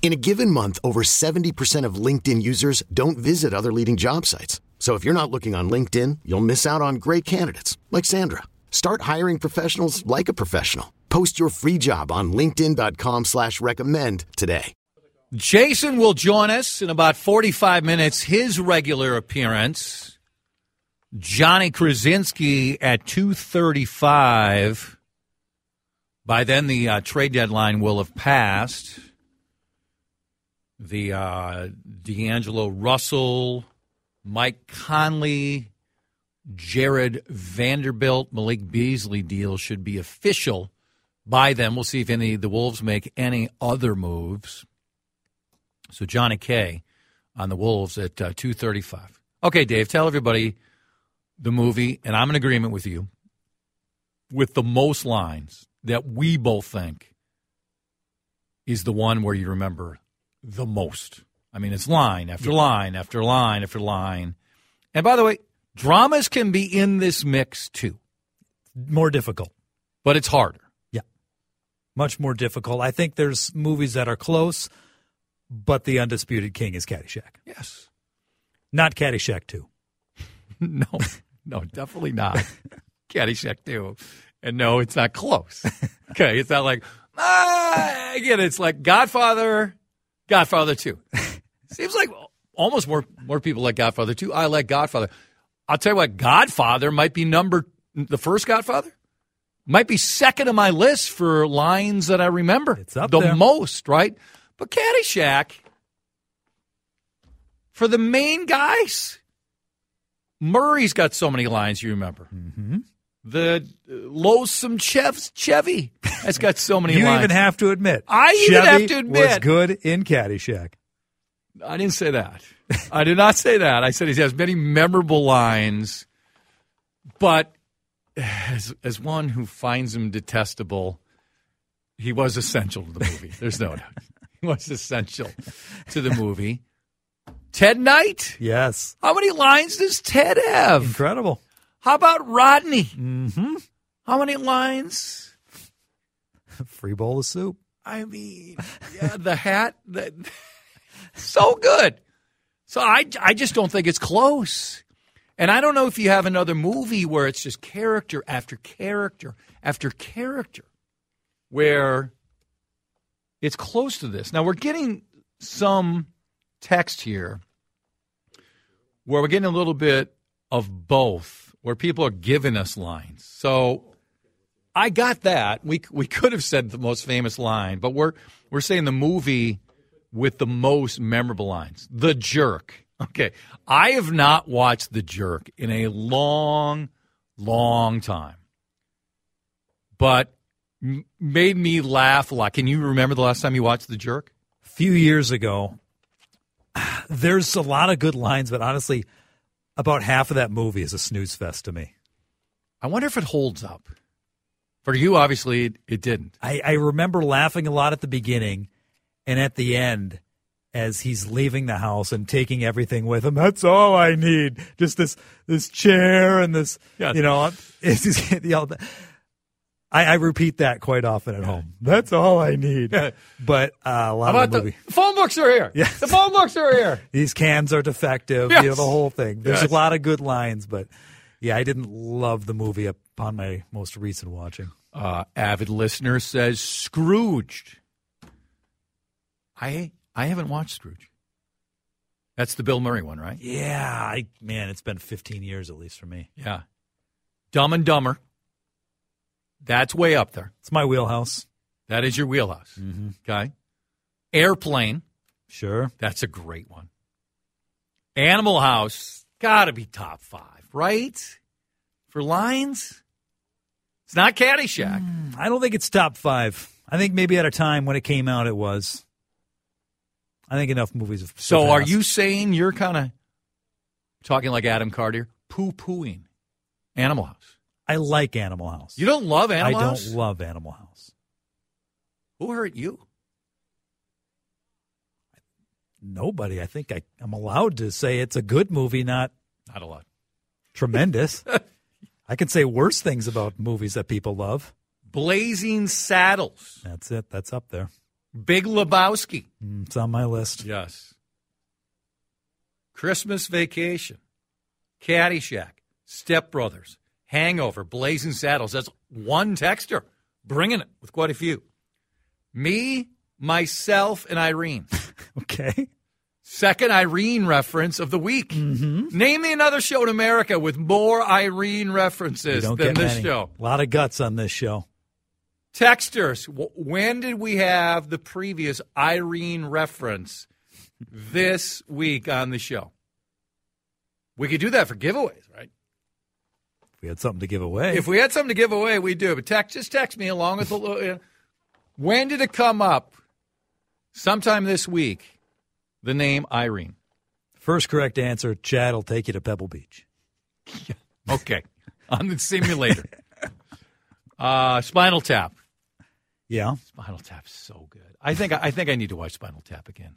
In a given month, over 70% of LinkedIn users don't visit other leading job sites. So if you're not looking on LinkedIn, you'll miss out on great candidates like Sandra. Start hiring professionals like a professional. Post your free job on LinkedIn.com slash recommend today. Jason will join us in about 45 minutes, his regular appearance. Johnny Krawczynski at 235. By then, the uh, trade deadline will have passed. The uh, D'Angelo Russell, Mike Conley, Jarred Vanderbilt, Malik Beasley deal should be official by them. We'll see if any the Wolves make any other moves. So Johnny K on the Wolves at uh, two thirty five. Okay, Dave, tell everybody the movie, and I'm in agreement with you with the most lines that we both think is the one where you remember the most. I mean, it's line after line after line after line. And by the way, dramas can be in this mix too, More difficult. but it's harder. Yeah. Much more difficult. I think there's movies that are close, but the undisputed king is Caddyshack. Yes. Not Caddyshack 2. No, no, definitely not. Caddyshack too. And no, it's not close. Okay, it's not like, ah, again, it's like Godfather, Godfather 2. Seems like almost more, more people like Godfather 2. I like Godfather. I'll tell you what, Godfather might be number, the first Godfather might be second on my list for lines that I remember. It's up the there. most, right? But Caddyshack, for the main guys, Murray's got so many lines you remember. Mm-hmm. The loathsome Chev- Chevy has got so many You lines. even have to admit. I even have to admit was good in Caddyshack. I didn't say that. I did not say that. I said he has many memorable lines, but as as one who finds him detestable, he was essential to the movie. There's no doubt. He was essential to the movie. Ted Knight. Yes. How many lines does Ted have? Incredible. How about Rodney? Mm-hmm. How many lines? Free bowl of soup. I mean, yeah, the hat, the, so good. So I, I just don't think it's close. And I don't know if you have another movie where it's just character after character after character, where it's close to this. Now we're getting some text here where we're getting a little bit of both, where people are giving us lines. So I got that. We we could have said the most famous line, but we're we're saying the movie with the most memorable lines. The Jerk. Okay. I have not watched The Jerk in a long long time. But made me laugh a lot. Can you remember the last time you watched The Jerk? A few years ago, there's a lot of good lines, but honestly, about half of that movie is a snooze fest to me. I wonder if it holds up. For you, obviously, it, it didn't. I, I remember laughing a lot at the beginning and at the end as he's leaving the house and taking everything with him. That's all I need. Just this this chair and this, Yeah. you know, it's just, you know, I, I repeat that quite often at home. That's all I need. But uh, a lot How of about the the, movie, phone books are here? Yeah. The phone books are here. these cans are defective. You know, the whole thing. There's Yes. a lot of good lines, but yeah, I didn't love the movie upon my most recent watching. uh, avid listener says Scrooged. I I haven't watched Scrooge. That's the Bill Murray one, right? Yeah, I man, it's been 15 years at least for me. Yeah. Dumb and Dumber. That's way up there. It's my wheelhouse. That is your wheelhouse. Mm-hmm. Okay. Airplane. Sure. That's a great one. Animal House. Got to be top five, right? For lines? It's not Caddyshack. I don't think it's top five. I think maybe at a time when it came out, it was. I think enough movies have. So are you saying you're kind of talking like Adam Carter, poo pooing Animal House? I like Animal House. You don't love Animal I House? I don't love Animal House. Who hurt you? Nobody. I think I, I'm allowed to say it's a good movie, not Not a lot. tremendous. I can say worse things about movies that people love. Blazing Saddles. That's it. That's up there. Big Lebowski. Mm, It's on my list. Yes. Christmas Vacation. Caddyshack. Step Brothers. Hangover. Blazing Saddles. That's one texter. Bringing it with quite a few. Me, myself, and Irene. Okay. Second Irene reference of the week. Mm-hmm. Name me another show in America with more Irene references than this many. show. A lot of guts on this show. Texters, when did we have the previous Irene reference this week on the show? We could do that for giveaways, right? We had something to give away. If we had something to give away, we do. But text, just text me along with the. When did it come up? Sometime this week, the name Irene. First correct answer, Chad will take you to Pebble Beach. Okay, on the simulator. Uh, Spinal Tap. Yeah. Spinal Tap's so good. I think I think I need to watch Spinal Tap again.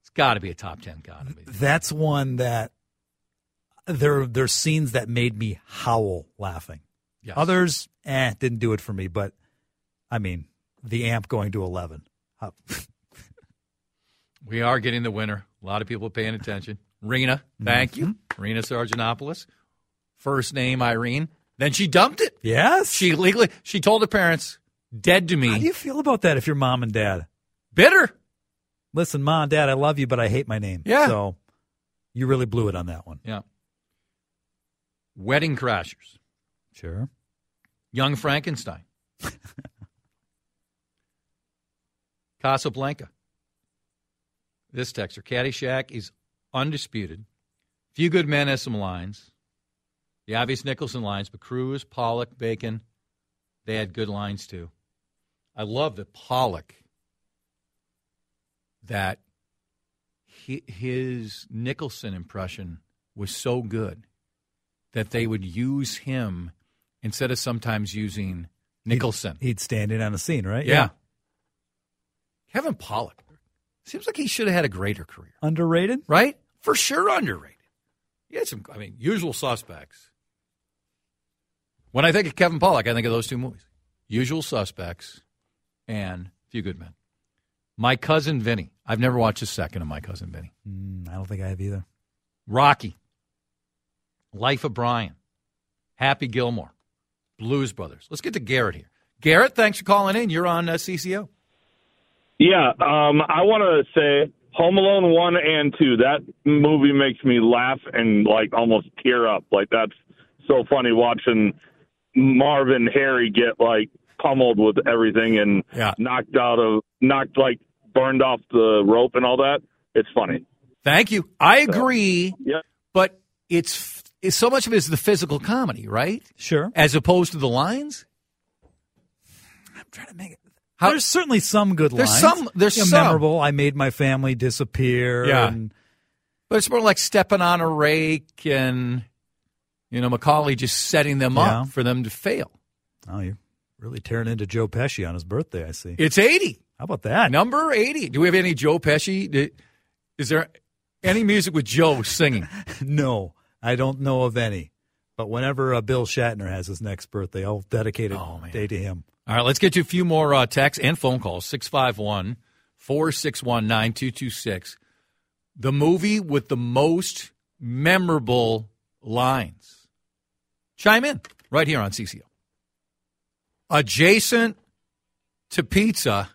It's got to be a top ten. Got to be. That's one that there there's scenes that made me howl laughing. Yes. Others, eh, didn't do it for me. But I mean, the amp going to eleven. We are getting the winner. A lot of people paying attention. Rena, thank you. Rena Sargentopoulos. First name Irene. Then she dumped it. yes. She legally she told her parents, dead to me." How do you feel about that? If you're mom and dad, Bitter. listen, mom and dad, I love you, but I hate my name. Yeah. So you really blew it on that one. Yeah. Wedding Crashers. Sure. Young Frankenstein. Casablanca. This texter, Caddyshack is undisputed. Few good men has some lines. The obvious Nicholson lines, but Cruise, Pollak, Bacon, they had good lines too. I love that Pollak, that his Nicholson impression was so good that they would use him instead of sometimes using Nicholson. He'd stand in on a scene, right? yeah. Kevin Pollak seems like he should have had a greater career, Underrated? right? For sure, underrated. He had some, I mean, usual suspects. When I think of Kevin Pollak, I think of those two movies Usual Suspects and Few Good Men. My Cousin Vinny. I've never watched a second of My Cousin Vinny. Mm, I don't think I have either. Rocky, Life of Brian, Happy Gilmore, Blues Brothers. Let's get to Garrett here. Garrett, thanks for calling in. You're on uh, CCO. Yeah, um, I want to say Home Alone one and two. That movie makes me laugh and like almost tear up. Like that's so funny watching Marvin Harry get like pummeled with everything and Yeah. knocked out of knocked like burned off the rope and all that. It's funny. Thank you. I agree, Yeah. but it's so much of it is the physical comedy, right? Sure. As opposed to the lines. I'm trying to make it. How- there's certainly some good lines. There's lines. some- there's You know, some. memorable. I made my family disappear. Yeah. and- But it's more like stepping on a rake and, you know, Macaulay just setting them Yeah. up for them to fail. oh, you're really tearing into Joe Pesci on his birthday. I see. It's 80. How about that? Number 80. Do we have any Joe Pesci? Is there any music with Joe singing? no, I don't know of any. But whenever uh, Bill Shatner has his next birthday, I'll dedicate a Oh, day to him. All right, let's get to a few more uh, texts and phone calls. 651 461 9226. The movie with the most memorable lines. Chime in right here on CCO. Adjacent to pizza.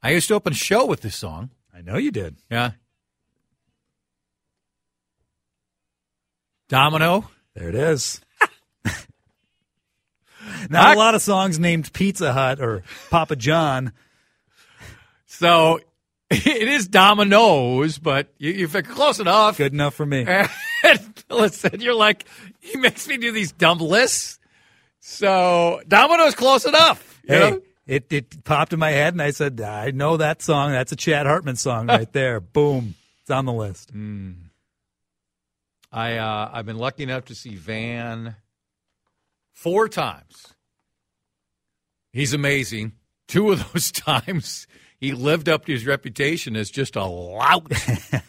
I used to open a show with this song. I know you did. Yeah. Domino. There it is. Not a lot of songs named Pizza Hut or Papa John. So it is Domino's, but you, you're close enough. Good enough for me. And listen, you're like, he makes me do these dumb lists. So Domino's close enough. Hey, know? it, it popped in my head, and I said, I know that song. That's a Chad Hartman song right there. Boom. It's on the list. Hmm. I uh, I've been lucky enough to see Van four times. He's amazing. Two of those times he lived up to his reputation as just a lout,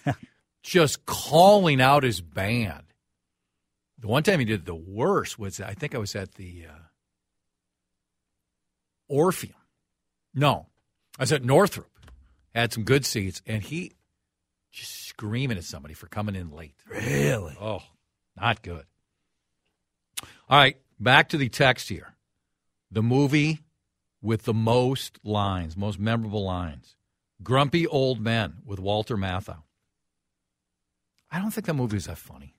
just calling out his band. The one time he did the worst was I think I was at the uh, Orpheum. No, I was at Northrop. Had some good seats, and he just screaming at somebody for coming in late. Really? Oh, not good. All right, back to the text here. The movie with the most lines, most memorable lines Grumpy Old Men with Walter Matthau. I don't think that movie is that funny.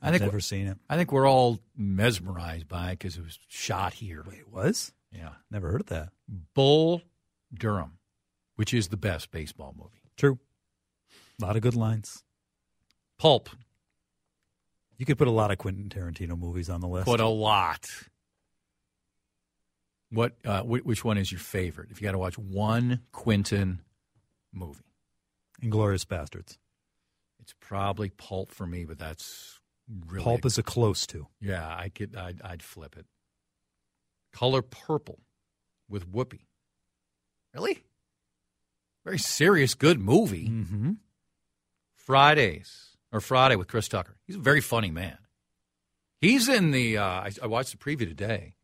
I I've think never seen it. I think we're all mesmerized by it because it was shot here. It was? Yeah, Never heard of that. Bull Durham, which is the best baseball movie. True. A lot of good lines. Pulp, You could put a lot of Quentin Tarantino movies on the list. But a lot. What? Uh, wh- which one is your favorite? If you got to watch one Quentin movie, Inglourious Basterds. it's probably Pulp for me. But that's really Pulp is a close to. yeah. I could. I'd, I'd flip it. Color Purple with Whoopi. Really? Very serious, good movie. Mm-hmm. Fridays or Friday with Chris Tucker. He's a very funny man. He's in the. Uh, I, I watched the preview today.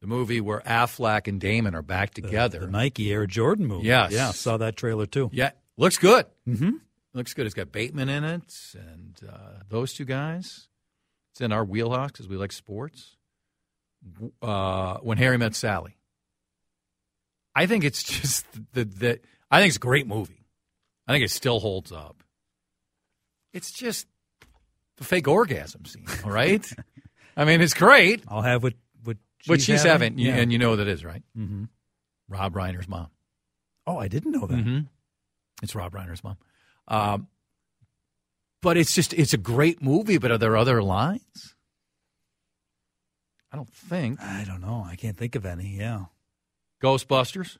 The movie where Affleck and Damon are back together. The Nike Air Jordan movie. Yes. Yeah, saw that trailer too. yeah, looks good. Mm-hmm. Looks good. It's got Bateman in it, and uh, those two guys. It's in our wheelhouse because we like sports. Uh, when Harry met Sally. I think it's just the, the I think it's a great movie. I think it still holds up. It's just the fake orgasm scene, all right? I mean, it's great, I'll have what what she's, but she's having, Yeah. and you know what it is, right? mm-hmm. Rob Reiner's mom. Oh, I didn't know that. Mm-hmm. It's Rob Reiner's mom. Um, but it's just it's a great movie. But are there other lines? I don't think I don't know. I can't think of any. Yeah. Ghostbusters.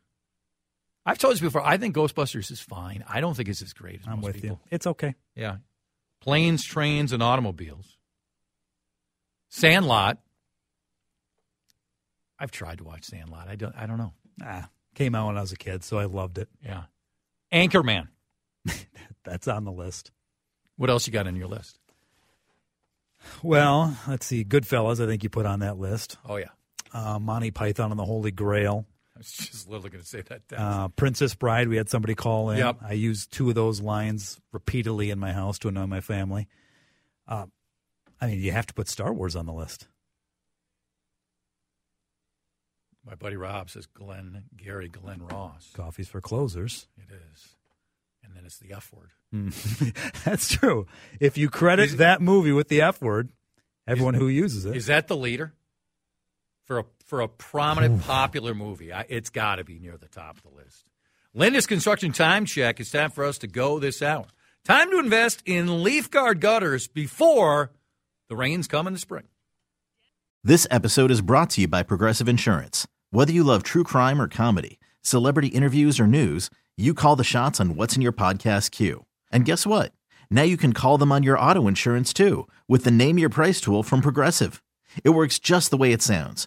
I've told you before. I think Ghostbusters is fine. I don't think it's as great as I'm with people. you. It's okay. Yeah, planes, trains, and automobiles. Sandlot. I've tried to watch Sandlot. I don't. I don't know. Ah, came out when I was a kid, so I loved it. Yeah, Anchorman. That's on the list. What else you got on your list? Well, let's see. Goodfellas, I think you put on that list. Oh yeah, Uh, Monty Python and the Holy Grail. I was just literally going to say that. Uh, Princess Bride, we had somebody call in. Yep. I used two of those lines repeatedly in my house to annoy my family. Uh, I mean, you have to put Star Wars on the list. My buddy Rob says Glenn Gary Glenn Ross. Coffees for closers. It is, and then it's the F word. That's true. If you credit Is- that movie with the F word, everyone who uses it. Is that the leader for a for a prominent popular movie? I, it's got to be near the top of the list. Linda's construction time check. It's time for us to go this hour. Time to invest in leaf guard gutters before the rains come in the spring. This episode is brought to you by Progressive Insurance. Whether you love true crime or comedy, celebrity interviews or news, you call the shots on what's in your podcast queue. And guess what? Now you can call them on your auto insurance too with the Name Your Price tool from Progressive. It works just the way it sounds.